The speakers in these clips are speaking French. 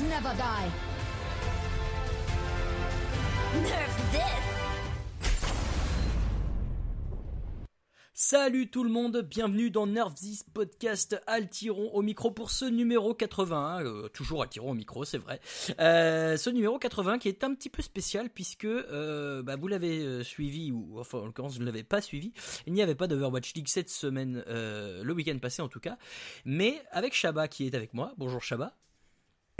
Never die. Nerf this. Salut tout le monde, bienvenue dans Nerf This Podcast Altiron au micro pour ce numéro 80, euh, toujours Altiron au micro c'est vrai, euh, ce numéro 80 qui est un petit peu spécial puisque euh, bah, vous l'avez suivi, ou enfin en l'occurrence vous ne l'avez pas suivi, il n'y avait pas d'Overwatch League cette semaine, le week-end passé en tout cas, mais avec Shaba qui est avec moi, bonjour Shaba.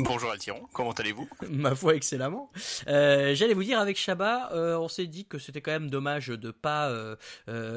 Bonjour Altiron, comment allez-vous? Ma foi, excellemment. Euh, J'allais vous dire avec Shaba, euh, on s'est dit que c'était quand même dommage de pas euh,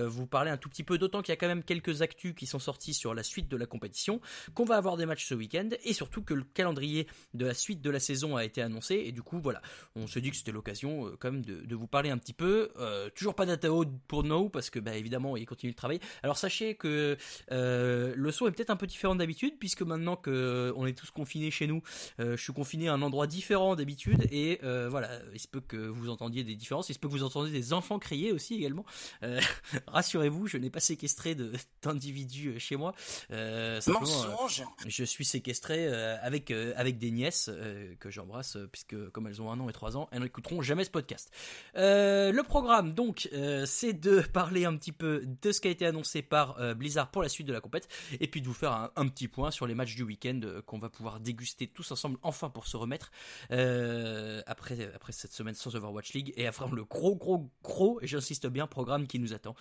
vous parler un tout petit peu, d'autant qu'il y a quand même quelques actus qui sont sortis sur la suite de la compétition, qu'on va avoir des matchs ce week-end, et surtout que le calendrier de la suite de la saison a été annoncé, et du coup voilà, on s'est dit que c'était l'occasion quand même de, vous parler un petit peu. Toujours pas d'Atao pour No, parce que bah, évidemment il continue de travailler. Alors sachez que le son est peut-être un peu différent d'habitude, puisque maintenant que euh, on est tous confinés chez nous, je suis confiné à un endroit différent d'habitude et euh, voilà, il se peut que vous entendiez des différences, il se peut que vous entendiez des enfants crier aussi également. Euh, Rassurez-vous, je n'ai pas séquestré d'individus euh, chez moi. Euh, euh, Mensonge je suis séquestré euh, avec euh, avec des nièces euh, que j'embrasse euh, puisque comme elles ont un an et trois ans, elles n'écouteront jamais ce podcast. Euh, le programme donc euh, c'est de parler un petit peu de ce qui a été annoncé par euh, Blizzard pour la suite de la compète et puis de vous faire un, un petit point sur les matchs du week-end euh, qu'on va pouvoir déguster tous ensemble enfin pour se remettre euh, après après cette semaine sans Overwatch League et après le gros gros gros et j'insiste bien programme qui nous attend.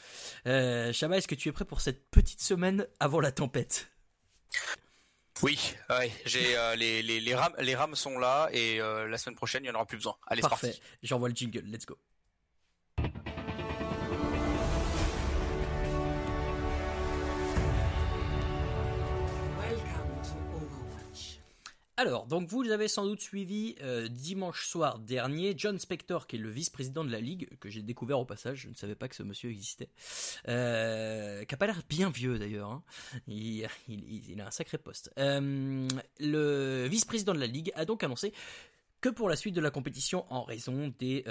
Euh, Shaba, est-ce que tu es prêt pour cette petite semaine avant la tempête? Oui, ouais, j'ai euh, les, les, les, rames, les rames sont là et euh, la semaine prochaine il n'y en aura plus besoin. Allez, c'est Parfait. parti. J'envoie le jingle. Let's go. Alors, donc vous avez sans doute suivi euh, dimanche soir dernier John Spector, qui est le vice-président de la ligue, que j'ai découvert au passage, je ne savais pas que ce monsieur existait, euh, qui a pas l'air bien vieux d'ailleurs, hein. il, a un sacré poste. Euh, le vice-président de la ligue a donc annoncé que pour la suite de la compétition, en raison des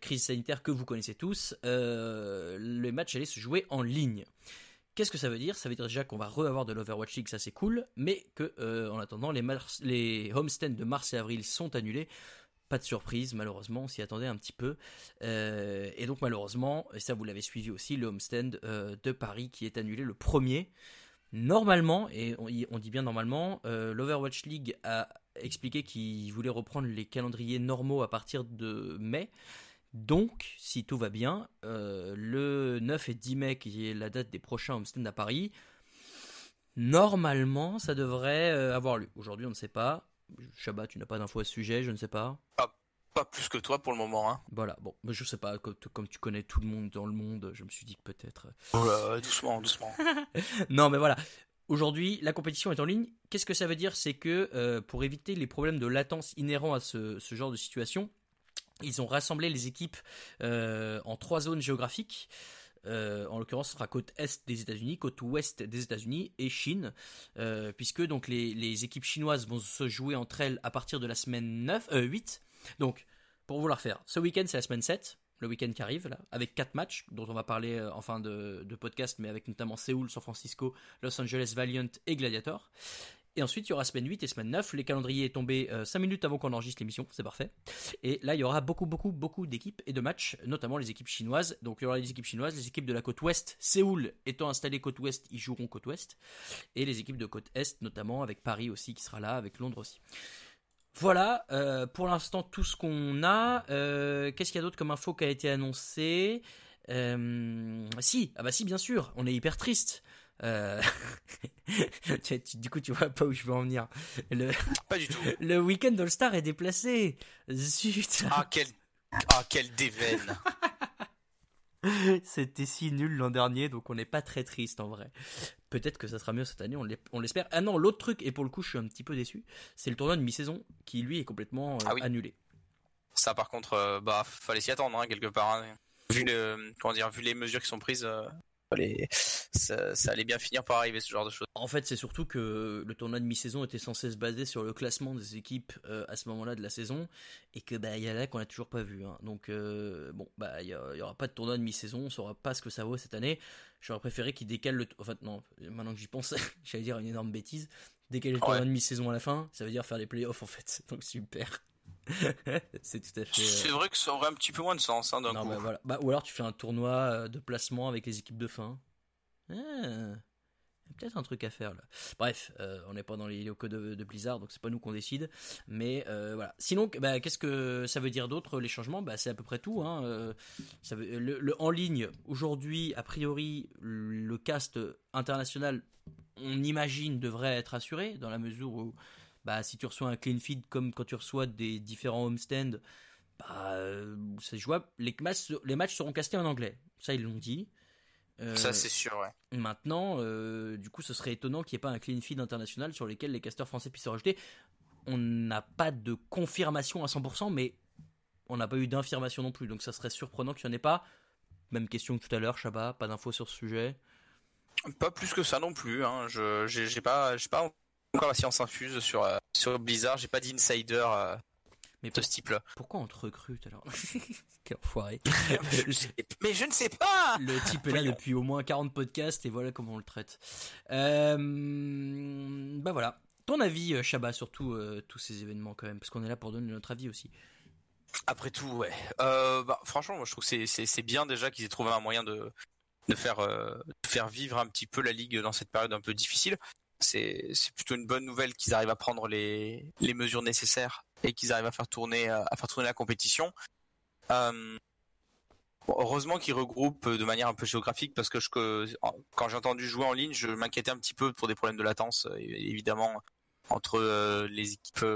crises sanitaires que vous connaissez tous, le match allait se jouer en ligne. Qu'est-ce que ça veut dire? Ça veut dire déjà qu'on va re-avoir de l'Overwatch League, ça c'est cool, mais que euh, en attendant les, homestands de mars et avril sont annulés. Pas de surprise, malheureusement, on s'y attendait un petit peu. Euh, et donc malheureusement, et ça vous l'avez suivi aussi, le homestand euh, de Paris qui est annulé le premier. Normalement, et on, dit bien normalement, l'Overwatch League a expliqué qu'il voulait reprendre les calendriers normaux à partir de mai. Donc, si tout va bien, euh, le 9 et 10 mai, qui est la date des prochains homestands à Paris, normalement, ça devrait euh, avoir lieu. Aujourd'hui, on ne sait pas. Chabat, tu n'as pas d'infos à ce sujet, je ne sais pas. Pas plus que toi pour le moment. Hein. Voilà, bon, mais je sais pas, comme, comme tu connais tout le monde dans le monde, je me suis dit que peut-être. Euh, doucement, doucement. non, mais voilà. Aujourd'hui, la compétition est en ligne. Qu'est-ce que ça veut dire? C'est que pour éviter les problèmes de latence inhérents à ce, ce genre de situation, ils ont rassemblé les équipes euh, en trois zones géographiques. Euh, en l'occurrence, ce sera côte est des États-Unis, côte ouest des États-Unis et Chine, euh, puisque donc les, équipes chinoises vont se jouer entre elles à partir de la semaine 9, euh, 8. Donc, pour vous la refaire, ce week-end c'est la semaine 7, le week-end qui arrive là, avec quatre matchs dont on va parler en fin de, de podcast, mais avec notamment Séoul, San Francisco, Los Angeles, Valiant et Gladiator. Et ensuite, il y aura semaine 8 et semaine 9. Les calendriers est tombé 5 minutes avant qu'on enregistre l'émission, c'est parfait. Et là, il y aura beaucoup, beaucoup, beaucoup d'équipes et de matchs, notamment les équipes chinoises. Donc, il y aura les équipes chinoises, les équipes de la côte ouest, Séoul étant installées côte ouest, ils joueront côte ouest. Et les équipes de côte est, notamment avec Paris aussi qui sera là, avec Londres aussi. Voilà, euh, pour l'instant, tout ce qu'on a. Euh, Qu'est-ce qu'il y a d'autre comme info qui a été annoncé? Euh, Si, ah bah si, bien sûr, on est hyper triste. Euh, du coup, tu vois pas où je veux en venir. Le, Pas du tout. le week-end All-Star est déplacé. Zut. Ah, quel, ah, quel déveine. C'était si nul l'an dernier, donc on n'est pas très triste en vrai. Peut-être que ça sera mieux cette année, on l'es- on l'espère. Ah non, l'autre truc, et pour le coup je suis un petit peu déçu, c'est le tournoi de mi-saison qui lui est complètement euh, Ah oui. annulé. Ça, par contre, euh, bah, fallait s'y attendre, hein, quelque part. hein. Vu, le, comment dire, vu les mesures qui sont prises, euh, fallait- ça, ça allait bien finir par arriver, ce genre de choses. En fait, c'est surtout que le tournoi de mi-saison était censé se baser sur le classement des équipes euh, à ce moment-là de la saison, et que bah il y a là qu'on a toujours pas vu. hein. Donc euh, bon, bah il y, aura pas de tournoi de mi-saison, on saura pas ce que ça vaut cette année. J'aurais préféré qu'ils décalent le. En fait non, maintenant que j'y pense, j'allais dire une énorme bêtise, Décaler le Ouais. tournoi de mi-saison à la fin, ça veut dire faire les playoffs en fait. Donc super. c'est tout à fait. euh, C'est vrai que ça aurait un petit peu moins de sens hein, d'un coup. bah, voilà. Bah, ou alors tu fais un tournoi euh, de placement avec les équipes de fin. Ah, peut-être un truc à faire là. Bref, euh, on n'est pas dans les locaux de, de Blizzard, donc c'est pas nous qu'on décide. Mais euh, voilà. Sinon, bah, qu'est-ce que ça veut dire d'autre les changements? Bah, C'est à peu près tout. Hein. euh, ça veut- le, le en ligne, aujourd'hui, a priori, le cast international, on imagine, devrait être assuré dans la mesure où bah, si tu reçois un clean feed comme quand tu reçois des différents homestands, bah, euh, c'est jouable. Les matchs, les matchs seront castés en anglais. Ça, ils l'ont dit. Euh, Ça, c'est sûr, ouais. Maintenant, euh, du coup, ce serait étonnant qu'il n'y ait pas un clean feed international sur lequel les casteurs français puissent se rajouter. On n'a pas de confirmation à 100%, mais on n'a pas eu d'information non plus. Donc ça serait surprenant qu'il n'y en ait pas. Même question que tout à l'heure, Chabat, pas d'infos sur ce sujet. Pas plus que ça non plus. Hein. Je j'ai j'ai pas j'ai pas encore la science infuse sur euh, sur Blizzard. J'ai pas d'insider euh, Mais de ce type-là. pourquoi on te recrute alors Quel enfoiré. Mais je ne sais pas. Le type est là depuis au moins 40 podcasts et voilà comment on le traite. Euh, bah voilà. Ton avis, euh, Chabat, sur tout, tous ces événements quand même, parce qu'on est là pour donner notre avis aussi. Après tout, ouais. Bah, franchement, moi, je trouve que c'est- bien déjà qu'ils aient trouvé un moyen de de faire euh, de faire vivre un petit peu la ligue dans cette période un peu difficile. C'est plutôt une bonne nouvelle qu'ils arrivent à prendre les les mesures nécessaires et qu'ils arrivent à faire tourner euh, à faire tourner la compétition. Euh, heureusement qu'ils regroupent de manière un peu géographique parce que quand j'ai entendu jouer en ligne, je m'inquiétais un petit peu pour des problèmes de latence, euh, évidemment entre les équipes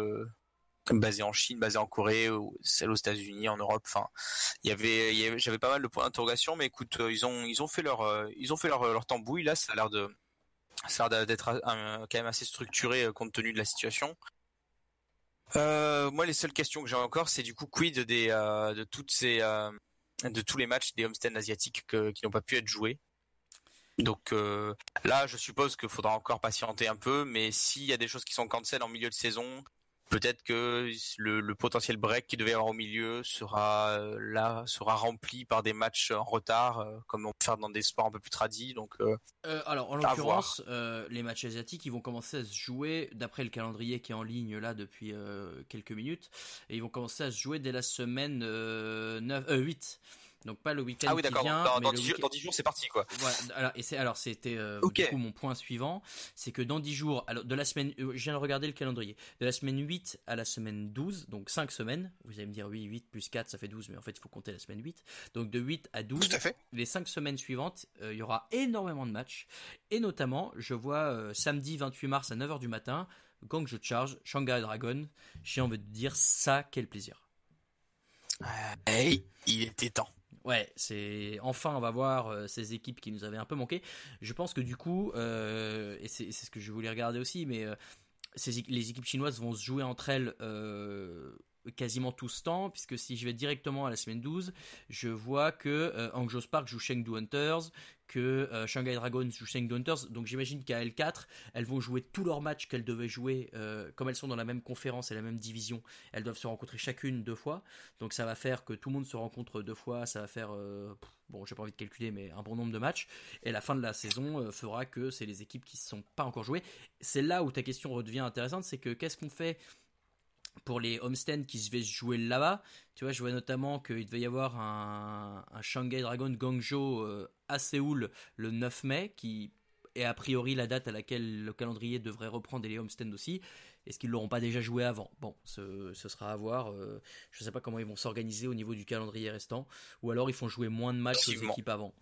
basées en Chine, basées en Corée, celles aux États-Unis, en Europe. Enfin, il y avait, j'avais pas mal de points d'interrogation, mais écoute, ils ont, ils ont fait leur, ils ont fait leur, leur tambouille. Là, ça a l'air de, ça a d'être quand même assez structuré euh, compte tenu de la situation. Euh, moi, les seules questions que j'ai encore, c'est du coup quid des, euh, de toutes ces, de tous les matchs des homestands asiatiques que- qui n'ont pas pu être joués. Donc là, je suppose qu'il faudra encore patienter un peu, mais s'il y a des choses qui sont cancel en milieu de saison, peut-être que le, le potentiel break qu'il devait y avoir au milieu sera euh, là, sera rempli par des matchs en retard, euh, comme on peut faire dans des sports un peu plus tradis. Donc euh, Euh, alors, en l'occurrence, euh, les matchs asiatiques, ils vont commencer à se jouer, d'après le calendrier qui est en ligne là depuis quelques minutes, et ils vont commencer à se jouer dès la semaine euh, 9, euh, 8. Donc pas le week-end ah oui, qui d'accord. vient, Dans, mais dans le 10 jours, week-end- dans 10 jours, c'est parti quoi. Voilà, alors, et c'est, alors c'était euh, Ok. du coup mon point suivant, c'est que dans 10 jours, alors de la semaine, euh, je viens de regarder le calendrier, de la semaine 8 à la semaine 12, donc 5 semaines, vous allez me dire oui, 8 plus 4 ça fait 12, mais en fait il faut compter la semaine 8, donc de 8 à 12, Tout à fait. les 5 semaines suivantes, euh, il y aura énormément de matchs, et notamment, je vois euh, samedi 28 mars à 9h du matin, Guangzhou Charge, Shanghai Dragon, j'ai envie de dire ça, quel plaisir. Hey, il était temps. Ouais, c'est enfin on va voir euh, ces équipes qui nous avaient un peu manqué. Je pense que du coup, euh, et c'est ce que je voulais regarder aussi, mais euh, les équipes chinoises vont se jouer entre elles quasiment tout ce temps, puisque si je vais directement à la semaine 12, je vois que euh, Spark joue Chengdu Hunters, que euh, Shanghai Dragons joue Chengdu Hunters, donc j'imagine qu'à L4, elles vont jouer tous leurs matchs qu'elles devaient jouer, euh, comme elles sont dans la même conférence et la même division, elles doivent se rencontrer chacune deux fois, donc ça va faire que tout le monde se rencontre deux fois, ça va faire, euh, bon j'ai pas envie de calculer, mais un bon nombre de matchs, et la fin de la saison fera que c'est les équipes qui ne sont pas encore jouées. C'est là où ta question redevient intéressante, c'est que qu'est-ce qu'on fait pour les homestands qui se vais jouer là-bas, tu vois, je vois notamment qu'il devait y avoir un, un Shanghai Dragon Guangzhou euh, à Séoul le 9 mai, qui est a priori la date à laquelle le calendrier devrait reprendre et les homestands aussi. Est-ce qu'ils l'auront pas déjà joué avant? Bon, ce, ce sera à voir. euh, je sais pas comment ils vont s'organiser au niveau du calendrier restant, ou alors ils font jouer moins de matchs aux équipes avant.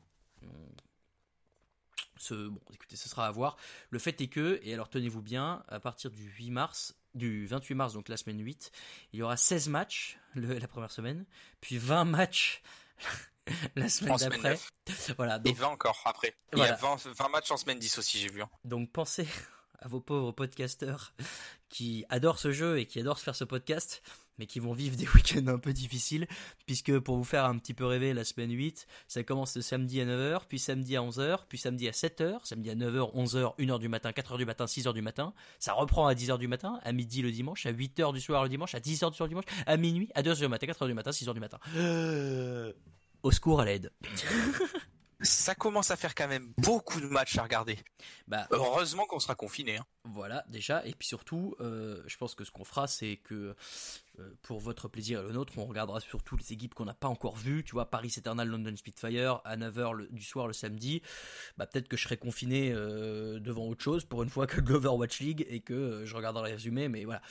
Ce, bon, écoutez, ce sera à voir. Le fait est que, et alors tenez-vous bien, à partir du 8 mars, du 28 mars, donc la semaine 8, il y aura 16 matchs le- la première semaine, puis 20 matchs la semaine d'après. 9. Voilà, Et donc, 20 encore après. Il Voilà. y a 20, 20 matchs en semaine 10 aussi, j'ai vu. hein. donc pensez à vos pauvres podcasteurs qui adorent ce jeu et qui adorent faire ce podcast, mais qui vont vivre des week-ends un peu difficiles, puisque pour vous faire un petit peu rêver, la semaine 8, ça commence le samedi à 9h, puis samedi à 11h, puis samedi à 7h, samedi à 9h, 11h, 1h du matin, 4h du matin, 6h du matin, ça reprend à 10h du matin, à midi le dimanche, à 8h du soir le dimanche, à 10h du soir le dimanche, à minuit, à 2h du matin, 4h du matin, 6h du matin. Au secours à l'aide. ça commence à faire quand même beaucoup de matchs à regarder. Bah, Heureusement qu'on sera confiné. Hein. Voilà, déjà. Et puis surtout, euh, je pense que ce qu'on fera, c'est que euh, pour votre plaisir et le nôtre, on regardera surtout les équipes qu'on n'a pas encore vues. Tu vois, Paris Eternal, London Spitfire, à 9h du soir le samedi. Bah, peut-être que je serai confiné euh, devant autre chose pour une fois que l'Overwatch League et que je regarderai les résumés. Mais voilà,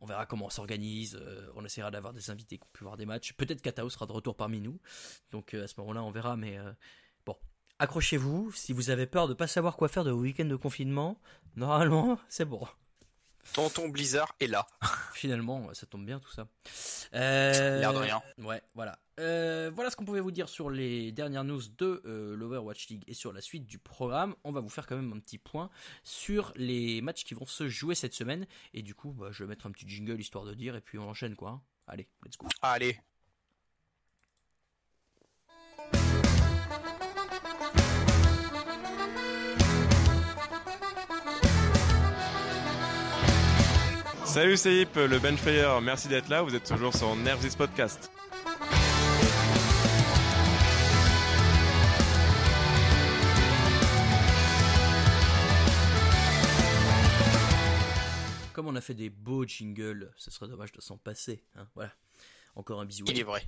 on verra comment on s'organise. euh, on essaiera d'avoir des invités qui ont pu voir des matchs. Peut-être qu'Atao sera de retour parmi nous. Donc euh, à ce moment-là, on verra. Mais euh, accrochez-vous. Si vous avez peur de pas savoir quoi faire de vos week-ends de confinement, normalement, c'est bon. Tonton Blizzard est là. Finalement, ça tombe bien tout ça. Euh, L'air de rien. Ouais, voilà. Euh, voilà ce qu'on pouvait vous dire sur les dernières news de euh, l'Overwatch League et sur la suite du programme. On va vous faire quand même un petit point sur les matchs qui vont se jouer cette semaine. Et du coup, bah, je vais mettre un petit jingle histoire de dire et puis on enchaîne quoi. Allez, let's go. Allez. Salut c'est Yip, le Benchfire, merci d'être là, vous êtes toujours sur Nerves This Podcast. Comme on a fait des beaux jingles, ce serait dommage de s'en passer. hein. Voilà. Encore un bisou. Il est vrai.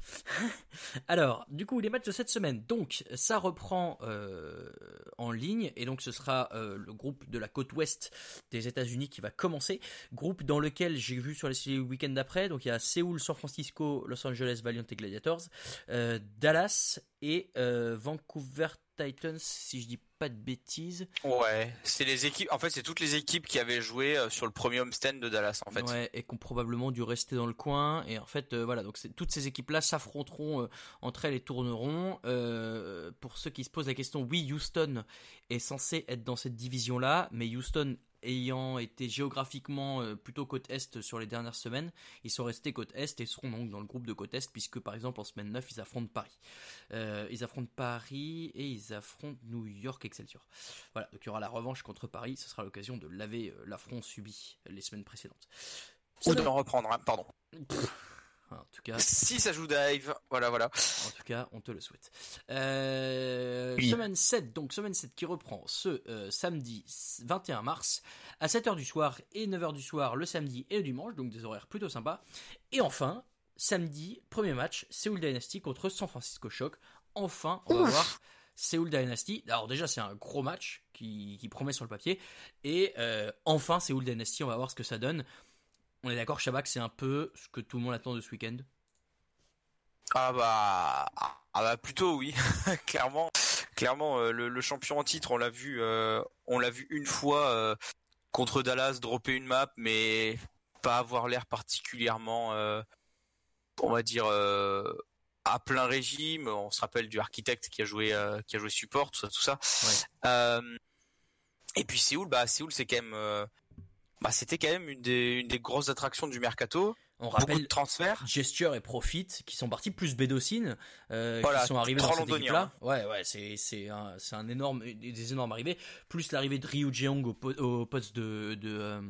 Alors, du coup, les matchs de cette semaine. Donc, ça reprend euh, en ligne et donc ce sera euh, le groupe de la côte ouest des États-Unis qui va commencer. Groupe dans lequel j'ai vu sur les week-ends d'après. Donc, il y a Séoul, San Francisco, Los Angeles, Valiant et Gladiators, euh, Dallas et Vancouver Titans, si je dis pas de bêtises. Ouais, c'est les équipes. En fait, c'est toutes les équipes qui avaient joué euh, sur le premier homestand de Dallas, en fait. Ouais, et qui ont probablement dû rester dans le coin. Et en fait, euh, voilà, donc toutes ces équipes-là s'affronteront euh, entre elles et tourneront. Euh, pour ceux qui se posent la question, oui, Houston est censé être dans cette division-là, mais Houston ayant été géographiquement euh, plutôt côte est sur les dernières semaines, ils sont restés côte est et seront donc dans le groupe de côte est, puisque par exemple en semaine 9, ils affrontent Paris. Euh, ils affrontent Paris et ils affrontent New York Excelsior. Voilà, donc il y aura la revanche contre Paris, ce sera l'occasion de laver euh, l'affront subi les semaines précédentes. Ou de en reprendre, hein, pardon. En tout cas, Si ça joue Dive, voilà, voilà. en tout cas, on te le souhaite. Euh, Oui. Semaine 7, donc semaine 7 qui reprend ce euh, samedi 21 mars à 7h du soir et 9h du soir le samedi et le dimanche, donc des horaires plutôt sympas. Et enfin, samedi, premier match, Seoul Dynasty contre San Francisco Shock. Enfin, on va voir Seoul Dynasty. Alors déjà, c'est un gros match qui, qui promet sur le papier. Et euh, enfin, Seoul Dynasty, on va voir ce que ça donne. On est d'accord, Shabak, c'est un peu ce que tout le monde attend de ce week-end? Ah bah, ah bah plutôt oui, clairement, clairement euh, le, le champion en titre, on l'a vu, euh, on l'a vu une fois euh, contre Dallas dropper une map, mais pas avoir l'air particulièrement, on va dire à plein régime. On se rappelle du architecte qui a joué, qui a joué support, tout ça, tout ça. Ouais. Et puis Séoul, bah Séoul, c'est quand même, bah c'était quand même une des, une des grosses attractions du mercato. On Beaucoup rappelle de transferts. Gesture et Profit qui sont partis plus Bédocine euh, Voilà, qui sont arrivés dans cette londoniens, équipe-là. Ouais, ouais, c'est c'est un c'est un énorme des énormes arrivées. Plus l'arrivée de Ryu Jeong au, au poste de de, euh,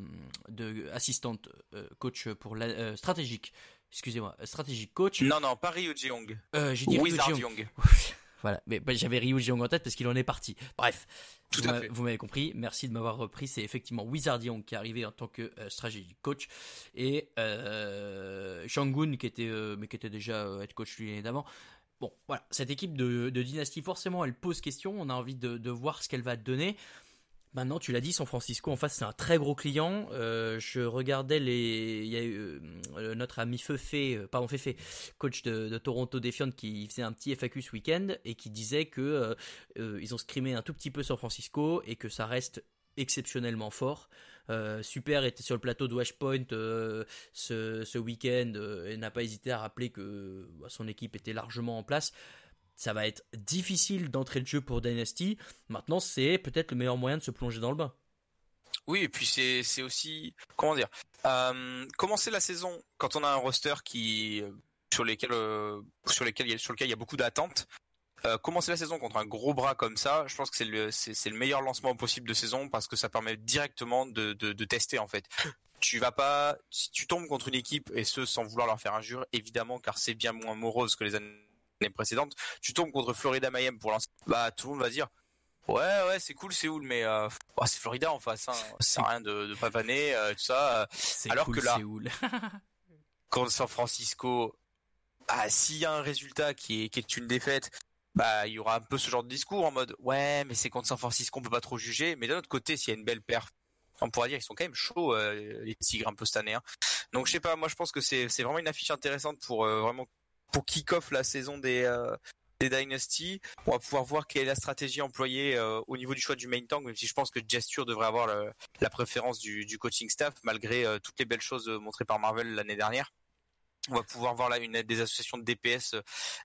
de assistante euh, coach pour la euh, stratégique. Excusez-moi, stratégique coach. Non, non, pas Ryu Jeong. Euh, J'ai dit Ryu Wizard Jeong. Voilà, mais bah, j'avais Ryu Jeong en tête parce qu'il en est parti. Bref, Tout vous à m'avez compris. Merci de m'avoir repris. C'est effectivement Wizard Young qui est arrivé en tant que euh, strategic coach et euh, Shangun qui était euh, mais qui était déjà euh, head coach l'année d'avant. Bon, voilà, cette équipe de, de dynastie, forcément, elle pose question. On a envie de, de voir ce qu'elle va donner. Maintenant, tu l'as dit, San Francisco en face, c'est un très gros client. Euh, je regardais les, il y a eu euh, notre ami Feufé, euh, pardon Fefe, coach de, Toronto Defiant, qui faisait un petit FAQ ce week-end et qui disait que euh, euh, ils ont scrimé un tout petit peu San Francisco et que ça reste exceptionnellement fort. Euh, Super était sur le plateau de Washpoint euh, ce, week-end euh, et n'a pas hésité à rappeler que bah, son équipe était largement en place. Ça va être difficile d'entrer le jeu pour Dynasty. Maintenant, c'est peut-être le meilleur moyen de se plonger dans le bain. Oui, et puis c'est aussi comment dire euh, commencer la saison quand on a un roster qui euh, sur lesquels euh, sur lesquels sur lequel il y a beaucoup d'attentes. commencer la saison contre un gros bras comme ça, je pense que c'est le le meilleur lancement possible de saison parce que ça permet directement de de, de tester en fait. Tu vas pas si tu tombes contre une équipe et ce sans vouloir leur faire injure évidemment car c'est bien moins morose que les années l'année précédente. Tu tombes contre Florida Miami pour l'instant, bah tout le monde va dire ouais ouais c'est cool c'est Séoul mais euh, oh, c'est Florida en face, hein. à rien de, de pavaner euh, tout ça. C'est alors cool, que là-. Contre San Francisco, bah, s'il y a un résultat qui est qui est une défaite. Bah, il y aura un peu ce genre de discours en mode ouais, mais c'est contre San Francisco, on peut pas trop juger. Mais d'un autre côté, s'il y a une belle perf, on pourra dire qu'ils sont quand même chauds euh, les Tigres un peu cette année. hein. Donc je sais pas, moi je pense que c'est c'est vraiment une affiche intéressante pour euh, vraiment pour kick off la saison des euh, des Dynasty. On va pouvoir voir quelle est la stratégie employée euh, au niveau du choix du main tank, même si je pense que Gesture devrait avoir le- la préférence du, du coaching staff malgré euh, toutes les belles choses euh, montrées par Marvel l'année dernière. On va pouvoir voir là une des associations de DPS euh,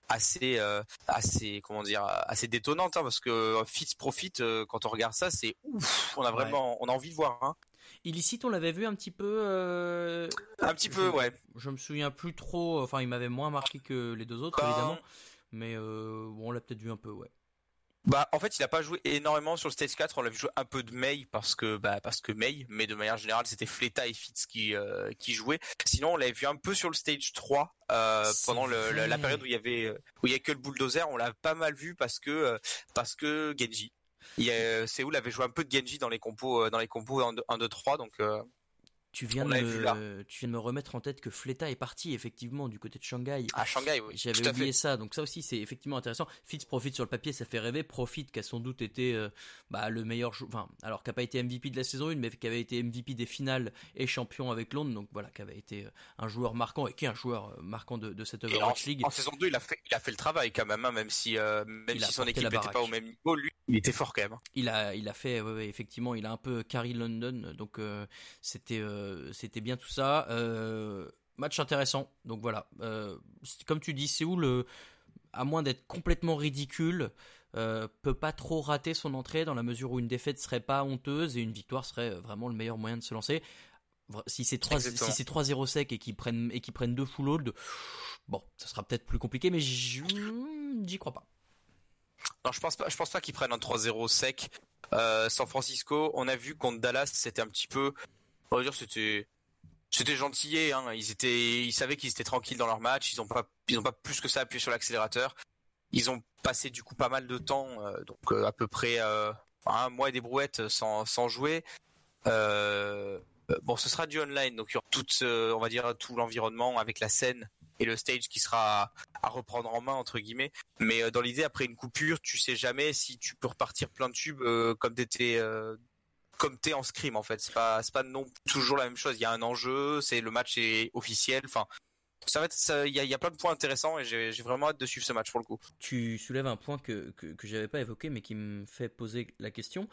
assez euh, assez comment dire assez détonnantes hein, parce que Fitz Profit euh, quand on regarde ça c'est ouf on a vraiment on a envie de voir hein. Illicite, on l'avait vu un petit peu. euh, un petit peu je- ouais Je me souviens plus trop. Enfin, il m'avait moins marqué que les deux autres, Ben, évidemment. Mais euh, bon, on l'a peut-être vu un peu, ouais. Bah en fait il a pas joué énormément sur le stage 4, on l'a vu jouer un peu de May parce que bah parce que May, mais de manière générale c'était Fleta et Fitz qui euh, qui jouaient. Sinon on l'avait vu un peu sur le stage 3 euh, C'est pendant le, la, la période où il y avait où il y a que le bulldozer, on l'a pas mal vu parce que parce que Genji. Il y a, Séoul avait joué un peu de Genji dans les compos euh, dans les compos 1 2, 1, 2 3 donc euh, Tu viens, de me... tu viens de me remettre en tête que Fleta est parti, effectivement, du côté de Shanghai. à Shanghai oui. J'avais oublié fait. ça, donc ça aussi c'est effectivement intéressant. Fitz profite sur le papier, ça fait rêver. Profite qui a sans doute été euh, bah, le meilleur joueur, enfin, alors qui n'a pas été MVP de la saison 1, mais qui avait été MVP des finales et champion avec Londres, donc voilà, qui avait été euh, un joueur marquant et qui est un joueur euh, marquant de, de cette Overwatch League. en saison 2, il a fait il a fait le travail quand même hein, même si euh, même Il si son équipe n'était pas au même niveau, lui il était fort quand même. hein. Il a, il a fait, ouais, ouais, effectivement, il a un peu carry London, donc euh, c'était, c'était bien tout ça. Euh, match intéressant, donc voilà. Euh, comme tu dis, Séoul, euh, à moins d'être complètement ridicule, euh, peut pas trop rater son entrée dans la mesure où une défaite serait pas honteuse et une victoire serait euh, vraiment le meilleur moyen de se lancer. Si c'est 3 si Exactement. c'est 3-0 sec et qu'ils prennent et qu'ils prennent deux full hold, bon, ça sera peut-être plus compliqué, mais j'y crois pas. Non, je pense pas. Je pense pas qu'ils prennent un 3-0 sec. Euh, San Francisco, on a vu contre Dallas, c'était un petit peu, on va dire, c'était, c'était gentillé. Hein. Ils étaient, ils savaient qu'ils étaient tranquilles dans leur match. Ils ont pas, plus que ça appuyé sur l'accélérateur. Ils ont passé du coup pas mal de temps, euh, donc euh, à peu près euh, un mois et des brouettes sans, jouer. Bon, ce sera du online, donc il y aura tout, on va dire, tout l'environnement avec la scène et le stage qui sera à, reprendre en main entre guillemets. Mais dans l'idée, après une coupure, tu sais jamais si tu peux repartir plein de tubes comme t'étais, comme t'es en scrim en fait. C'est pas, c'est pas non toujours la même chose. Il y a un enjeu, c'est le match est officiel. Enfin, ça va être, il y y a plein de points intéressants et j'ai vraiment hâte de suivre ce match pour le coup. Tu soulèves un point que, que, que j'avais pas évoqué mais qui me fait poser la question.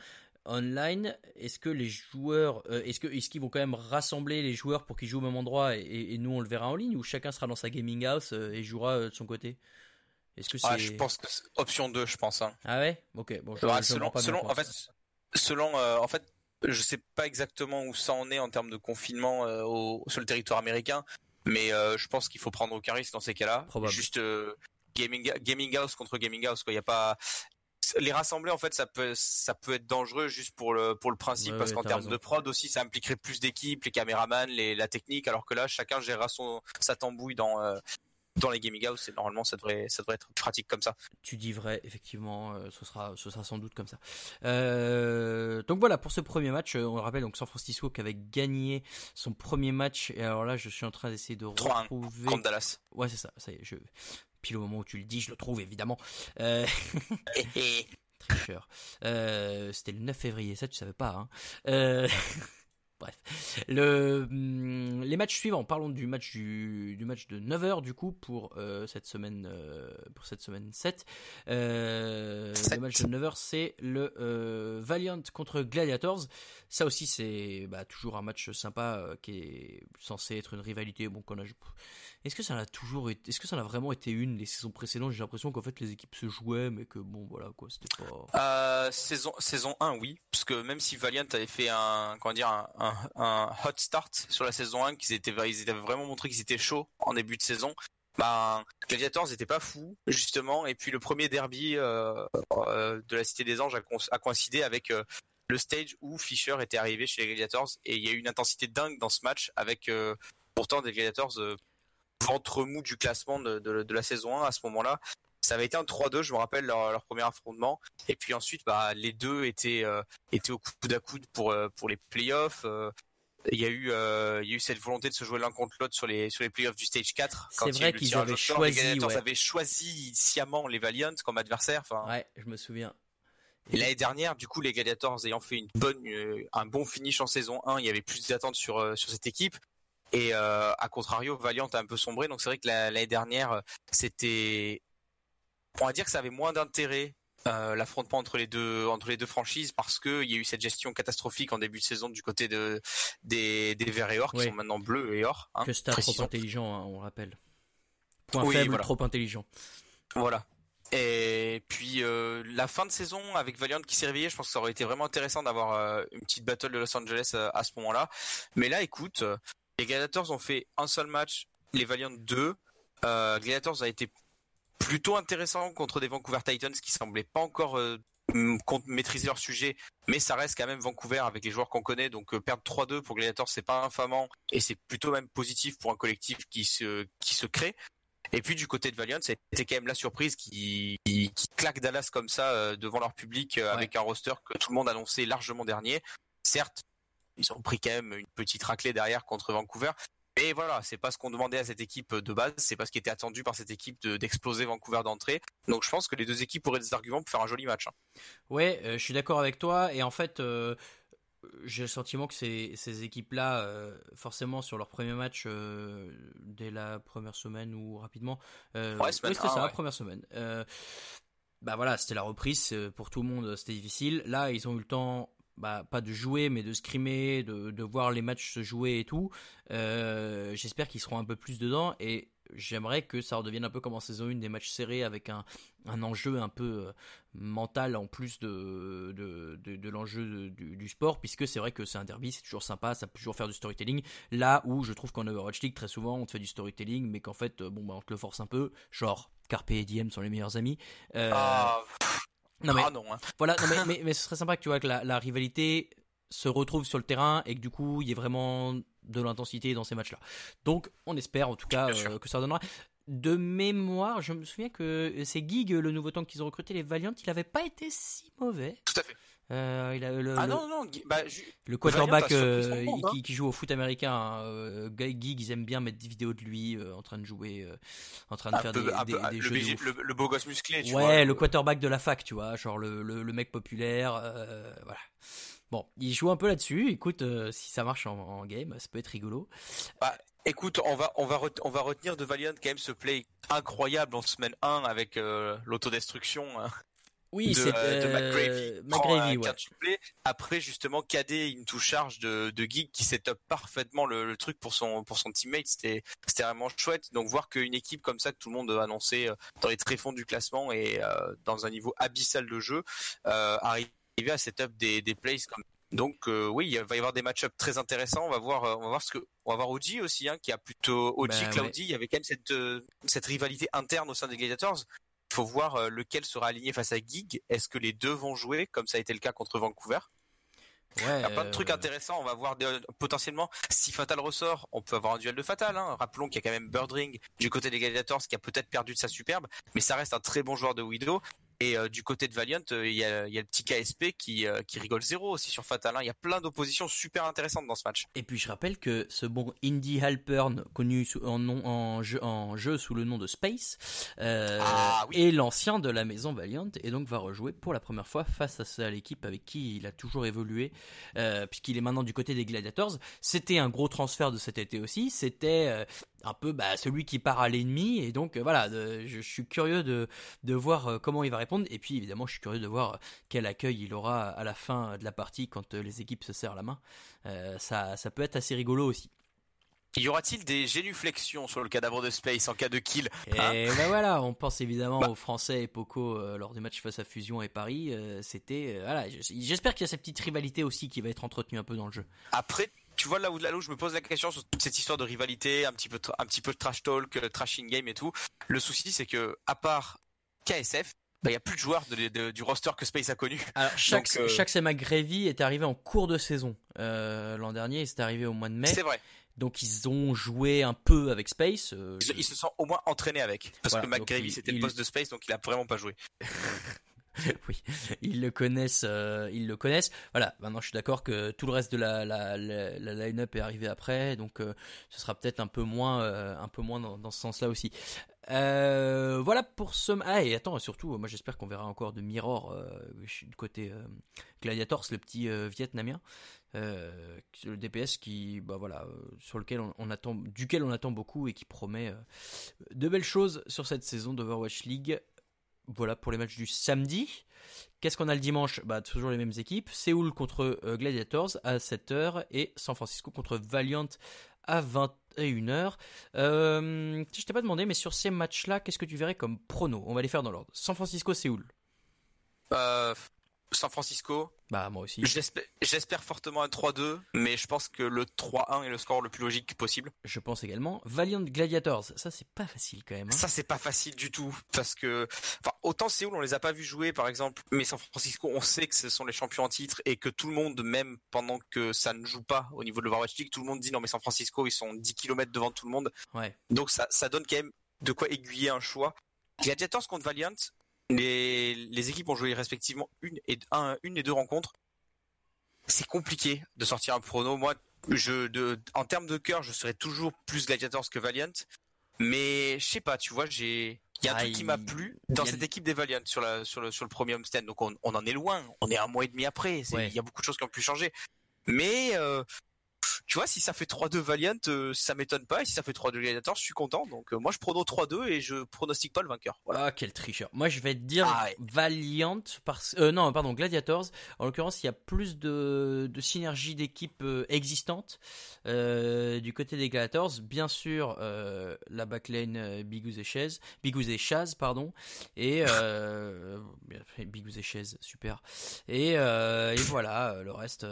Online, est-ce que les joueurs, euh, est-ce que est-ce qu'ils vont quand même rassembler les joueurs pour qu'ils jouent au même endroit et, et nous on le verra en ligne ou chacun sera dans sa gaming house euh, et jouera euh, de son côté? Est-ce que c'est Ah, je pense que c'est option 2, je pense. Hein. Ah ouais? Ok, bon, je, je selon, pas selon, en fait, selon, euh, en fait, je sais pas exactement où ça en est en termes de confinement euh, au, sur le territoire américain, mais euh, je pense qu'il faut prendre aucun risque dans ces cas-là. Juste euh, gaming, gaming house contre gaming house, quoi. Il y a pas les rassembler en fait ça peut ça peut être dangereux juste pour le pour le principe Ouais, parce ouais, qu'en termes raison. de prod aussi ça impliquerait plus d'équipes les caméramans les la technique alors que là chacun gérera son sa tambouille dans dans les gaming house normalement ça devrait ça devrait être pratique comme ça Tu dis vrai, effectivement, euh, ce sera, ce sera sans doute comme ça. Euh, donc voilà pour ce premier match. euh, on le rappelle donc San Francisco qui avait gagné son premier match. Et alors là, je suis en train d'essayer de 3-1 retrouver. contre Dallas Ouais, c'est ça. Ça y est. Je... Pile au moment où tu le dis, je le trouve évidemment. Euh... tricheur. C'était le 9 février, ça tu savais pas. Hein. Bref, le, hum, les matchs suivants. Parlons du match du, du match de 9h du coup pour euh, cette semaine euh, pour cette semaine 7. Euh, le match de 9h c'est le Valiant contre Gladiators. Ça aussi c'est bah, toujours un match sympa qui est censé être une rivalité bon qu'on a est-ce que ça en a toujours été est-ce que ça en a vraiment été une les saisons précédentes? J'ai l'impression qu'en fait les équipes se jouaient mais que bon voilà quoi c'était pas saison saison 1 oui parce que même si Valiant avait fait un comment dire un, un, un hot start sur la saison 1 qu'ils étaient ils étaient vraiment montré qu'ils étaient chauds en début de saison. Ben Gladiators n'était pas fou justement. Et puis le premier derby euh, euh, de la Cité des Anges a, co- a coïncidé avec euh, le stage où Fisher était arrivé chez les Gladiators. Et il y a eu une intensité dingue dans ce match avec pourtant des Gladiators ventre mou du classement de, de la saison 1 à ce moment-là Ça avait été un 3-2, je me rappelle leur, leur premier affrontement. Et puis ensuite, bah, les deux étaient euh, étaient au coude à coude pour euh, pour les playoffs. euh, il y a eu il y a eu cette volonté de se jouer l'un contre l'autre sur les sur les playoffs du stage 4 C'est vrai qu'ils avaient choisi, les ouais. avaient choisi sciemment les Valiant comme adversaire enfin Ouais, je me souviens. et l'année dernière, du coup, les Gladiators ayant fait une bonne, euh, un bon finish en saison 1, il y avait plus d'attentes sur euh, sur cette équipe. Et euh, à contrario, Valiant a un peu sombré. Donc c'est vrai que la- l'année dernière, c'était, on va dire que ça avait moins d'intérêt euh, l'affrontement entre les deux entre les deux franchises parce que il y a eu cette gestion catastrophique en début de saison du côté de des des Verts et Or qui sont maintenant bleus et or. hein, que c'était trop intelligent, hein, on rappelle. Point Oui, faible, voilà. trop intelligent. Voilà. Et puis euh, la fin de saison avec Valiant qui s'est réveillé, je pense que ça aurait été vraiment intéressant d'avoir euh, une petite battle de Los Angeles à ce moment-là. Mais là, écoute, les Gladiators ont fait un seul match, les Valiant 2. Euh, Gladiators a été plutôt intéressant contre des Vancouver Titans qui semblaient pas encore euh, maîtriser leur sujet, mais ça reste quand même Vancouver avec les joueurs qu'on connaît. Donc euh, perdre 3-2 pour Gladiators, c'est pas infamant et c'est plutôt même positif pour un collectif qui se qui se crée. Et puis du côté de Valiant, c'était quand même la surprise qui, qui, qui claque Dallas comme ça euh, devant leur public euh, avec un roster que tout le monde annonçait largement dernier. Certes, ils ont pris quand même une petite raclée derrière contre Vancouver. Mais voilà, c'est pas ce qu'on demandait à cette équipe de base, c'est pas ce qui était attendu par cette équipe de- d'exploser Vancouver d'entrée. Donc je pense que les deux équipes auraient des arguments pour faire un joli match. hein. Ouais, euh, je suis d'accord avec toi. Et en fait, euh, j'ai le sentiment que ces, ces équipes-là, euh, forcément, sur leur premier match, dès la première semaine ou rapidement. Ouais, oui, c'était un, ça, la ouais. première semaine. Bah voilà, c'était la reprise. Pour tout le monde, c'était difficile. Là, ils ont eu le temps. Bah, pas de jouer, mais de scrimer, de, de voir les matchs se jouer et tout. Euh, J'espère qu'ils seront un peu plus dedans et j'aimerais que ça redevienne un peu comme en saison 1, des matchs serrés avec un, un enjeu un peu euh, mental en plus de, de, de, l'enjeu du, sport, puisque c'est vrai que c'est un derby, c'est toujours sympa, ça peut toujours faire du storytelling. Là où je trouve qu'en Overwatch League, très souvent, on te fait du storytelling, mais qu'en fait, euh, bon, bah, on te le force un peu, genre Carpe et Diem sont les meilleurs amis. Euh, Ah, non, mais ah non, hein. voilà, non, mais, mais, mais ce serait sympa que tu vois que la, la rivalité se retrouve sur le terrain et que du coup il y ait vraiment de l'intensité dans ces matchs-là. Donc on espère en tout cas euh, que ça donnera. De mémoire, je me souviens que c'est Gig, le nouveau tank qu'ils ont recruté, les Valiant, il avait pas été si mauvais. tout à fait. Euh, il a, le, Ah le, non, non, Guy- bah, le quarterback euh, monde, qui, qui joue au foot américain, hein, Gig, ils aiment bien mettre des vidéos de lui euh, en train de jouer, en train de un faire peu, des, un des- peu- des le, jeux de le- beau gosse musclé, tu ouais, vois. le quarterback de la fac, tu vois, genre le, mec populaire, voilà. Bon, il joue un peu là-dessus. Écoute, si ça marche en, en game, ça peut être rigolo. Écoute, on va, on va, on va retenir de Valiant quand même ce play incroyable en semaine 1 avec l'autodestruction hein, Oui, de, c'est euh, de euh, McGravy. Prend McGravy, ouais. Après, justement, KD, une touche charge de, de Geek qui set up parfaitement le, le truc pour son, pour son teammate. C'était, c'était vraiment chouette. Donc, voir qu'une équipe comme ça, que tout le monde a annoncé euh, dans les tréfonds du classement et euh, dans un niveau abyssal de jeu, euh, arriver à set up des, des plays comme donc euh, oui, il va y avoir des match-ups très intéressants. On va voir, euh, on va voir ce que, on va voir OG aussi, hein, qui a plutôt OG, Bah, Cloudy. Il y avait quand même cette euh, cette rivalité interne au sein des Gladiators. Il faut voir euh, lequel sera aligné face à Gig. Est-ce que les deux vont jouer comme ça a été le cas contre Vancouver? Ouais, Il y a plein de trucs euh, intéressants. On va voir des- potentiellement si Fatal ressort, on peut avoir un duel de Fatal. Hein. Rappelons qu'il y a quand même Birdring du côté des Gladiators qui a peut-être perdu de sa superbe, mais ça reste un très bon joueur de Widow. Et euh, du côté de Valiant, euh, il y, a, il y a le petit KSP qui, euh, qui rigole zéro aussi sur Fatal. hein. Il y a plein d'oppositions super intéressantes dans ce match. Et puis je rappelle que ce bon Indy Halpern, connu sous- en, nom, en, jeu, en jeu sous le nom de Space, Ah, oui. est l'ancien de la maison Valiant et donc va rejouer pour la première fois face à l'équipe avec qui il a toujours évolué, puisqu'il est maintenant du côté des Gladiators. C'était un gros transfert de cet été aussi. C'était un peu bah, celui qui part à l'ennemi et donc euh, voilà, de- je, je suis curieux de, de voir euh, comment il va répondre et puis évidemment je suis curieux de voir quel accueil il aura à la fin de la partie quand euh, les équipes se serrent la main. Euh, ça, ça peut être assez rigolo aussi. Y aura-t-il des génuflexions sur le cadavre de Space en cas de kill Et Hein ben voilà, on pense évidemment Bah. aux Français et Poco euh, lors du match face à Fusion et Paris. euh, C'était euh, voilà, je- j'espère qu'il y a cette petite rivalité aussi qui va être entretenue un peu dans le jeu. Après, tu vois là où, là où je me pose la question sur toute cette histoire de rivalité, un petit peu, un petit peu de trash talk, euh, trash in game et tout. Le souci, c'est que à part KSF, bah, il y a plus de joueurs de- de- du roster que Space a connu. Alors chaque Donc, euh, chaque McGravy est arrivé en cours de saison euh, l'an dernier, c'est arrivé au mois de mai. C'est vrai. Donc ils ont joué un peu avec Space. euh, Ils, ils se sont au moins entraînés avec. Parce Voilà, que il- c'était il- le poste de Space donc il a vraiment pas joué. oui, ils le connaissent, euh, ils le connaissent. Voilà, maintenant je suis d'accord que tout le reste de la, line-up est arrivé après, donc euh, ce sera peut-être un peu moins, euh, un peu moins dans, ce sens-là aussi. Voilà pour ce. Ah et attends, surtout, moi j'espère qu'on verra encore de Mirror du côté Gladiators, le petit Vietnamien, le DPS qui, bah voilà, sur lequel on, attend, duquel on attend beaucoup et qui promet de belles choses sur cette saison d'Overwatch League. Voilà pour les matchs du samedi. Qu'est-ce qu'on a le dimanche? Bah toujours les mêmes équipes. Séoul contre euh, Gladiators à 7h et San Francisco contre Valiant à 21h. Euh, je t'ai pas demandé, mais sur ces matchs-là, qu'est-ce que tu verrais comme prono? On va les faire dans l'ordre. San Francisco-Séoul. Euh, San Francisco, Bah moi aussi. j'espère fortement un 3-2, mais je pense que le 3-1 est le score le plus logique possible. Je pense également. Valiant Gladiators. Ça c'est pas facile quand même. hein. Ça c'est pas facile du tout parce que enfin autant Séoul on les a pas vus jouer par exemple, mais San Francisco on sait que ce sont les champions en titre et que tout le monde même pendant que ça ne joue pas au niveau de l'Overwatch League, tout le monde dit non mais San Francisco ils sont 10 km devant tout le monde. Ouais. Donc ça ça donne quand même de quoi aiguiller un choix. Gladiators contre Valiant, les, les équipes ont joué respectivement une et un, une et deux rencontres. C'est compliqué de sortir un prono. Moi, je, de, en termes de cœur, je serais toujours plus Gladiators que Valiant. Mais je sais pas, tu vois, j'ai, il y a un Ah, truc qui il- m'a plu dans a cette équipe des Valiant sur la, sur le, sur le premier homestand. Donc on, on en est loin. On est un mois et demi après. Il Ouais. y a beaucoup de choses qui ont pu changer. Mais, euh, tu vois, si ça fait 3-2 Valiant, euh, ça m'étonne pas. Et si ça fait 3-2 Gladiators, je suis content. Donc euh, moi, je prono 3-2 et je pronostique pas le vainqueur. Voilà. Ah, quel tricheur. Moi, je vais te dire Ah ouais. Valiant parce euh, non, pardon, Gladiators. En l'occurrence, il y a plus de, de synergie d'équipes euh, existantes euh, du côté des Gladiators. Bien sûr, euh, la backlane Bigouz et Chaise, Bigouz et Chaz, pardon, et euh, Bigouz et Chaise, super. Et, et voilà, le reste,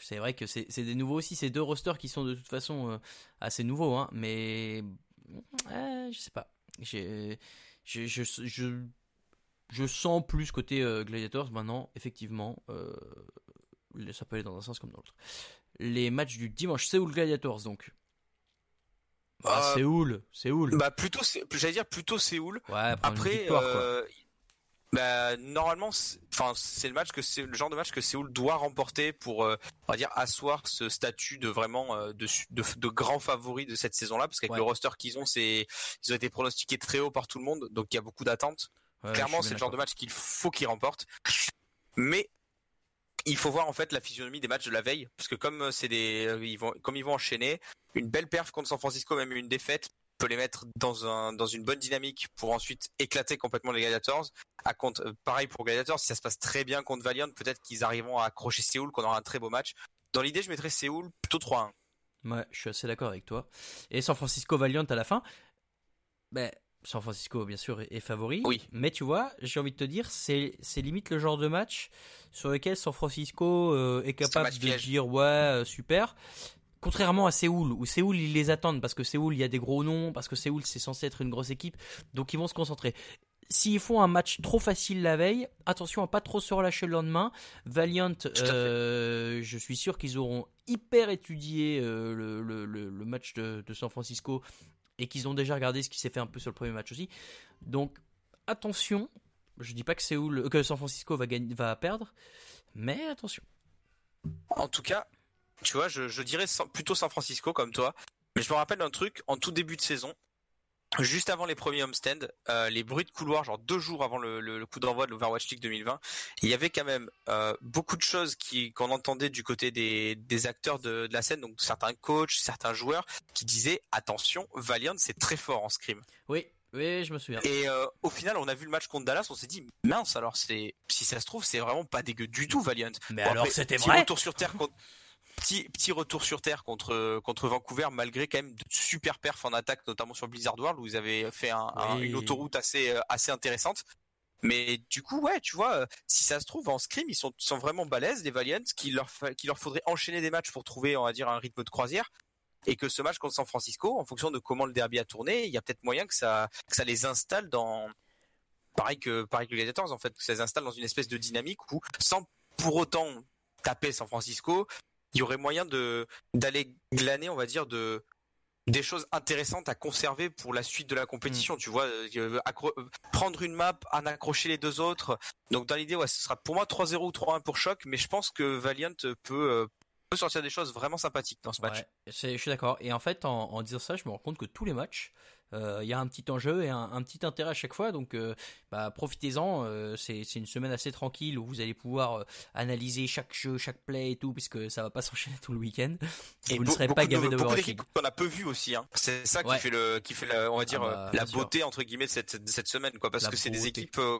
c'est vrai que c'est des nouveaux aussi. Ces deux rosters qui sont de toute façon euh, assez nouveaux, hein, mais euh, je sais pas. J'ai je, je, je, je sens plus côté euh, Gladiators maintenant, effectivement. ça peut aller dans un sens comme dans l'autre. Les matchs du dimanche, Séoul Gladiators donc. Ah, Euh, Séoul, Séoul. Bah plutôt, c'est- j'allais dire plutôt Séoul. ouais, Après, victoire, euh, bah, normalement, c'est- enfin c'est le match que c'est le genre de match que Séoul doit remporter pour, euh, on va dire, asseoir ce statut de vraiment euh, de, su- de, de grand favori de cette saison-là, parce qu'avec Ouais. le roster qu'ils ont, c'est ils ont été pronostiqués très haut par tout le monde, donc il y a beaucoup d'attentes. Ouais, Clairement, c'est le genre de match qu'il faut qu'ils remportent. Mais il faut voir en fait la physionomie des matchs de la veille, parce que comme euh, c'est des, ils vont, comme ils vont enchaîner, une belle perf contre San Francisco, même une défaite, peut les mettre dans un, dans une bonne dynamique pour ensuite éclater complètement les Gladiators. À compte, euh, pareil pour Gladiators, si ça se passe très bien contre Valiant, peut-être qu'ils arriveront à accrocher Séoul, qu'on aura un très beau match. Dans l'idée, je mettrais Séoul plutôt 3-1. Ouais, je suis assez d'accord avec toi. Et San Francisco Valiant à la fin, ben, San Francisco, bien sûr, est, favori. Oui. Mais tu vois, j'ai envie de te dire, c'est limite le genre de match sur lequel San Francisco euh, est capable de dire ouais, euh, super. Contrairement à Séoul, où Séoul ils les attendent parce que Séoul il y a des gros noms, parce que Séoul c'est censé être une grosse équipe, donc ils vont se concentrer. S'ils font un match trop facile la veille, attention à pas trop se relâcher le lendemain. Valiant, euh, je suis sûr qu'ils auront hyper étudié euh, le, le- le- le match de, de San Francisco et qu'ils ont déjà regardé ce qui s'est fait un peu sur le premier match aussi. Donc attention, je dis pas que Séoul, que San Francisco va gagner, va perdre, mais attention. En tout cas, tu vois, je, je dirais plutôt San Francisco comme toi. Mais je me rappelle d'un truc en tout début de saison, juste avant les premiers homestands, euh, les bruits de couloir, genre deux jours avant le, le- le coup d'envoi de l'Overwatch League 2020, il y avait quand même euh, beaucoup de choses qui qu'on entendait du côté des, des acteurs de, de la scène, donc certains coachs, certains joueurs, qui disaient attention, Valiant c'est très fort en scrim. Oui, oui, je me souviens. Et euh, au final, on a vu le match contre Dallas, on s'est dit mince, alors c'est si ça se trouve, c'est vraiment pas dégueu du tout Valiant. Mais Bon, alors c'était vrai retour sur terre contre petit petit retour sur terre contre contre Vancouver malgré quand même de super perfs en attaque notamment sur Blizzard World où ils avaient fait un, un- Oui. une autoroute assez euh, assez intéressante. Mais du coup, ouais, tu vois, euh, si ça se trouve en scrim, ils sont sont vraiment balèzes les Valiants, qu'il leur qu'il leur faudrait enchaîner des matchs pour trouver, on va dire, un rythme de croisière. Et que ce match contre San Francisco, en fonction de comment le derby a tourné, il y a peut-être moyen que ça que ça les installe dans pareil que pareil que les Gladiators en fait, que ça les installe dans une espèce de dynamique où sans pour autant taper San Francisco, il y aurait moyen de d'aller glaner, on va dire, de des choses intéressantes à conserver pour la suite de la compétition. Tu vois, euh, euh, prendre une map, en accrocher les deux autres. Donc dans l'idée, ouais, ce sera pour moi 3-0 ou 3-1 pour choc, mais je pense que Valiant peut euh, peut sortir des choses vraiment sympathiques dans ce match. Ouais, je suis d'accord. Et en fait, en, en disant ça, je me rends compte que tous les matchs, il y a un petit enjeu et un, un petit intérêt à chaque fois. Donc, euh, bah, profitez-en. euh, c'est une semaine assez tranquille où vous allez pouvoir euh, analyser chaque jeu, chaque play et tout, puisque ça va pas s'enchaîner tout le week-end. Et vous ne serez pas de- gavé d'équipes League. qu'on a peu vu aussi. Hein. C'est ça qui Ouais. fait le, qui fait la, on va dire Ah bah, euh, la bien sûr. beauté entre guillemets de cette, de cette semaine, quoi, parce La que c'est des équipes. euh,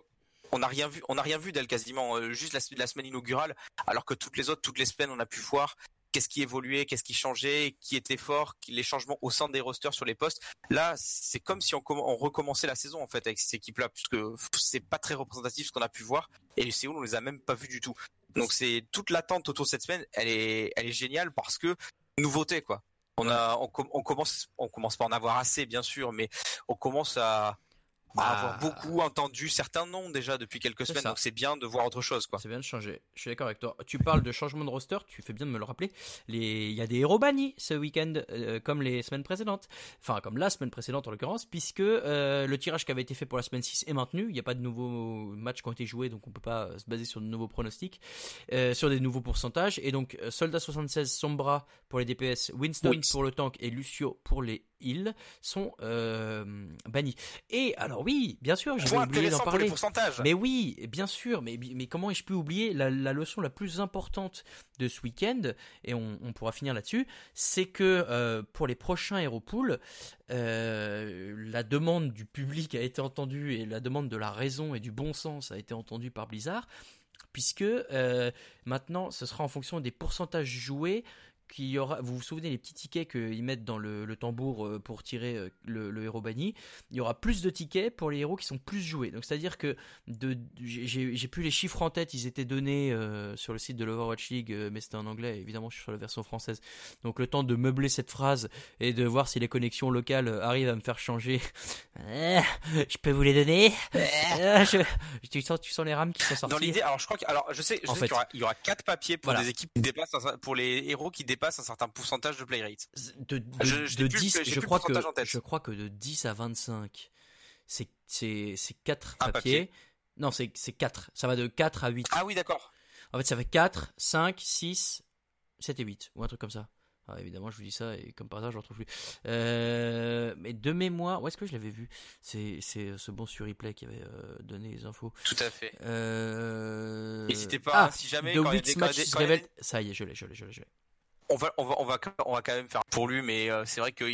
on n'a rien vu, on n'a rien vu d'elles quasiment, euh, juste la, la semaine inaugurale, alors que toutes les autres, toutes les semaines, on a pu voir qu'est-ce qui évoluait, qu'est-ce qui changeait, qui était fort, les changements au sein des rosters sur les postes. Là, c'est comme si on, comm- on recommençait la saison en fait avec ces équipes-là, puisque c'est pas très représentatif ce qu'on a pu voir. Et Séoul, on les a même pas vus du tout. Donc c'est toute l'attente autour de cette semaine, elle est, elle est géniale parce que nouveauté quoi. On a, on, on commence, on commence pas à en avoir assez bien sûr, mais on commence à, à Bah, avoir beaucoup entendu certains noms déjà depuis quelques semaines. ça. Donc c'est bien de voir autre chose quoi. C'est bien de changer. Je suis d'accord avec toi. Tu parles de changement de roster, tu fais bien de me le rappeler. Les... Il y a des héros bannis ce week-end, euh, comme les semaines précédentes. Enfin, comme la semaine précédente en l'occurrence, puisque euh, le tirage qui avait été fait pour la semaine 6 est maintenu. Il n'y a pas de nouveaux matchs qui ont été joués, donc on peut pas se baser sur de nouveaux pronostics, euh, sur des nouveaux pourcentages. Et donc, Soldat 76, Sombra pour les DPS, Winston Winst- pour le tank et Lucio pour les heals sont bannis. Et alors oui, bien sûr, j'ai oublié d'en pour les parler. pourcentages. Mais oui, bien sûr, mais, mais comment ai-je pu oublier la, la leçon la plus importante de ce week-end, et on, on pourra finir là-dessus, c'est que euh, pour les prochains Hero Pools, euh, la demande du public a été entendue et la demande de la raison et du bon sens a été entendue par Blizzard, puisque euh, maintenant ce sera en fonction des pourcentages joués qu'il y aura, vous vous souvenez les petits tickets qu'ils mettent dans le, le tambour euh, pour tirer euh, le, le héros banni, il y aura plus de tickets pour les héros qui sont plus joués. Donc c'est-à-dire que de, j'ai j'ai plus les chiffres en tête, ils étaient donnés euh, sur le site de l'Overwatch League, mais c'était en anglais, évidemment je suis sur la version française. Donc le temps de meubler cette phrase et de voir si les connexions locales arrivent à me faire changer. Je peux vous les donner? Je- tu, sens, tu sens les rames qui sont sorties? Dans l'idée, alors je crois que, alors je sais, je qu'il y aura, il y aura quatre papiers pour Voilà. des équipes qui dépassent, pour les héros qui dépassent un certain pourcentage de play rate. de, de, Je- je de n'ai plus le- 10, j'ai je crois que je crois que de 10 à 25 c'est c'est c'est 4 Un papiers. papier. Non, c'est c'est 4. Ça va de 4 à 8. Ah oui, d'accord. En fait, ça fait 4, 5, 6, 7 et 8 ou un truc comme ça. Ah, évidemment, je vous dis ça et comme par hasard, je ne retrouve plus. Euh, mais de mémoire, où est-ce que je l'avais vu? C'est c'est ce bon sur replay qui avait euh, donné les infos. Tout à fait. Euh... N'hésitez pas, ah, si jamais, The quand Week's Match Ça y est, je l'ai, je l'ai, je l'ai. On va, on va, on va, quand même faire pour lui, mais euh, c'est vrai que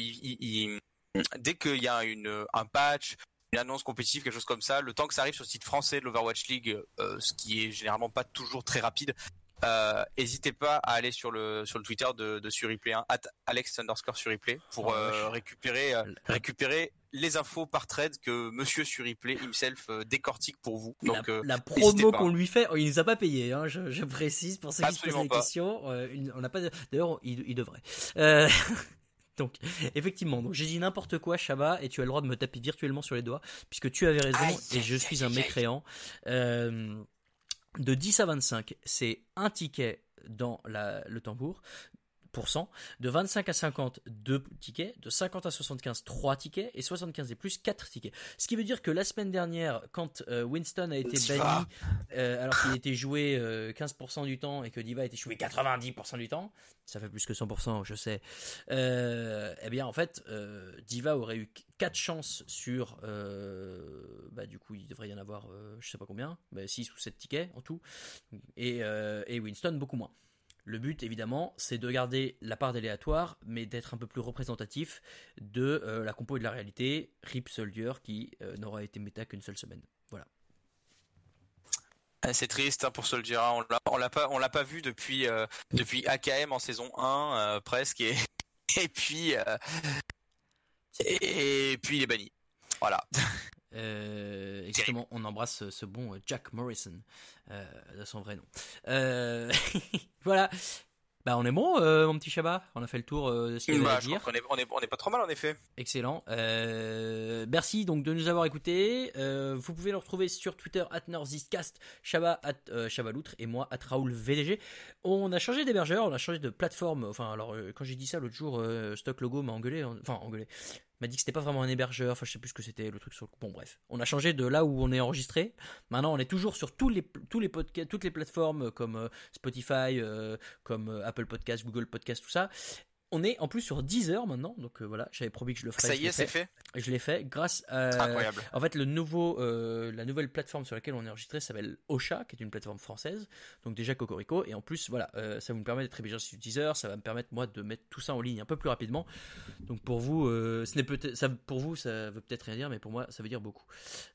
dès qu'il y a une, un patch, une annonce compétitive, quelque chose comme ça, le temps que ça arrive sur le site français de l'Overwatch League, euh, ce qui est généralement pas toujours très rapide, euh, n'hésitez pas à aller sur le sur le Twitter de, de Surreplay, hein, at Alex underscore Surreplay, pour Oh, euh, récupérer euh, récupérer les infos par trade que Monsieur Surreplay himself euh, décortique pour vous. Donc la, euh, promo qu'on lui fait, oh, il nous a pas payé, hein, je, je précise pour ceux qui se posent la question. euh, on n'a pas. de- D'ailleurs, il, il devrait. Euh, donc, effectivement, donc j'ai dit n'importe quoi, Shaba, et tu as le droit de me taper virtuellement sur les doigts, puisque tu avais raison Aïe, et je aïe, suis aïe, un aïe. mécréant. Euh, de 10 à 25, c'est un ticket dans le tambour. De 25 à 50, 2 tickets. De 50 à 75, 3 tickets. Et 75 et plus, 4 tickets. Ce qui veut dire que la semaine dernière, quand euh, Winston a été banni, euh, alors qu'il était joué euh, 15% du temps et que Diva a été joué 90% du temps, ça fait plus que 100%, je sais. Euh, eh bien, en fait, euh, Diva aurait eu 4 chances sur. euh, bah, du coup, il devrait y en avoir, euh, je sais pas combien, bah, 6 ou 7 tickets en tout. Et, euh, et Winston, beaucoup moins. Le but, évidemment, c'est de garder la part d'aléatoire, mais d'être un peu plus représentatif de euh, la compo et de la réalité. Rip Soldier qui euh, n'aura été méta qu'une seule semaine. Voilà. Ah, C'est triste hein, pour Soldier, on l'a, on l'a pas, on l'a pas vu depuis euh, depuis AKM en saison 1 euh, presque et et puis et, et puis il est banni. Voilà. Euh, exactement, on embrasse ce, ce bon euh, Jack Morrison, euh, de son vrai nom. Euh, voilà. Bah on est bon, mon petit Chabat. On a fait le tour de ce qu'il y Bah, à dire. est, on est, on est pas trop mal en effet. Excellent. Merci donc de nous avoir écoutés. Vous pouvez nous retrouver sur Twitter at NortheastCast, Chaba at Chabaloutre et moi at Raoul VDG. On a changé d'hébergeur, on a changé de plateforme. Enfin alors quand j'ai dit ça l'autre jour, Stock Logo m'a engueulé, hein. enfin engueulé. M'a dit que c'était pas vraiment un hébergeur, enfin je sais plus ce que c'était le truc sur bon bref. On a changé de là où on est enregistré. Maintenant on est toujours sur tous les tous les podcasts, toutes les plateformes euh, comme euh, Spotify, euh, comme Apple Podcast, Google Podcast, tout ça. On est en plus sur Deezer maintenant, donc euh, voilà, j'avais promis que je le ferais. Ça y est, c'est fait. je l'ai fait grâce à. Incroyable. En fait, le nouveau, euh, la nouvelle plateforme sur laquelle on est enregistré s'appelle Ocha, qui est une plateforme française. Donc déjà Cocorico. Et en plus, voilà, euh, ça vous me permet d'être hébergé sur Deezer. Ça va me permettre moi de mettre tout ça en ligne un peu plus rapidement. Donc pour vous, euh, ce n'est peut-être, ça, pour vous, ça veut peut-être rien dire, mais pour moi, ça veut dire beaucoup.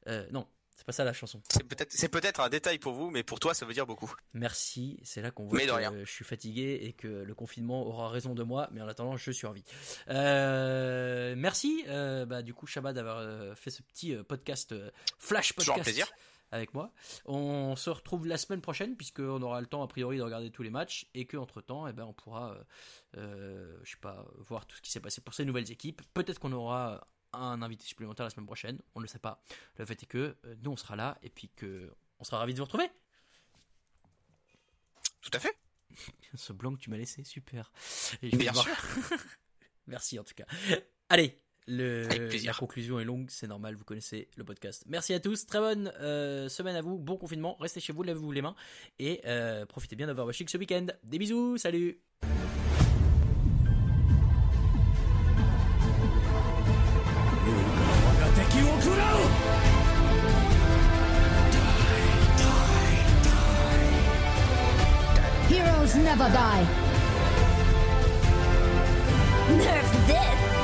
Euh, non, c'est pas ça la chanson. C'est peut-être, c'est peut-être un détail pour vous, mais pour toi, ça veut dire beaucoup. Merci. C'est là qu'on voit Mais que rien. je suis fatigué et que le confinement aura raison de moi. Mais en attendant, je suis en vie. Euh, merci, euh, bah, du coup, Shabbat d'avoir euh, fait ce petit euh, podcast, flash podcast plaisir. avec moi. On se retrouve la semaine prochaine puisqu'on aura le temps a priori de regarder tous les matchs et que entre temps, eh ben, on pourra, euh, je sais pas, voir tout ce qui s'est passé pour ces nouvelles équipes. Peut-être qu'on aura un invité supplémentaire la semaine prochaine. On ne le sait pas. Le fait est que euh, nous, on sera là et puis que on sera ravis de vous retrouver. Tout à fait. Ce blanc que tu m'as laissé, super. Et Bien sûr. Merci en tout cas. Allez, le, la conclusion est longue, c'est normal, vous connaissez le podcast. Merci à tous, très bonne euh, semaine à vous, bon confinement, restez chez vous, lavez-vous les mains et euh, profitez bien d'Overwatching ce week-end. Des bisous, salut never die. Nerf this!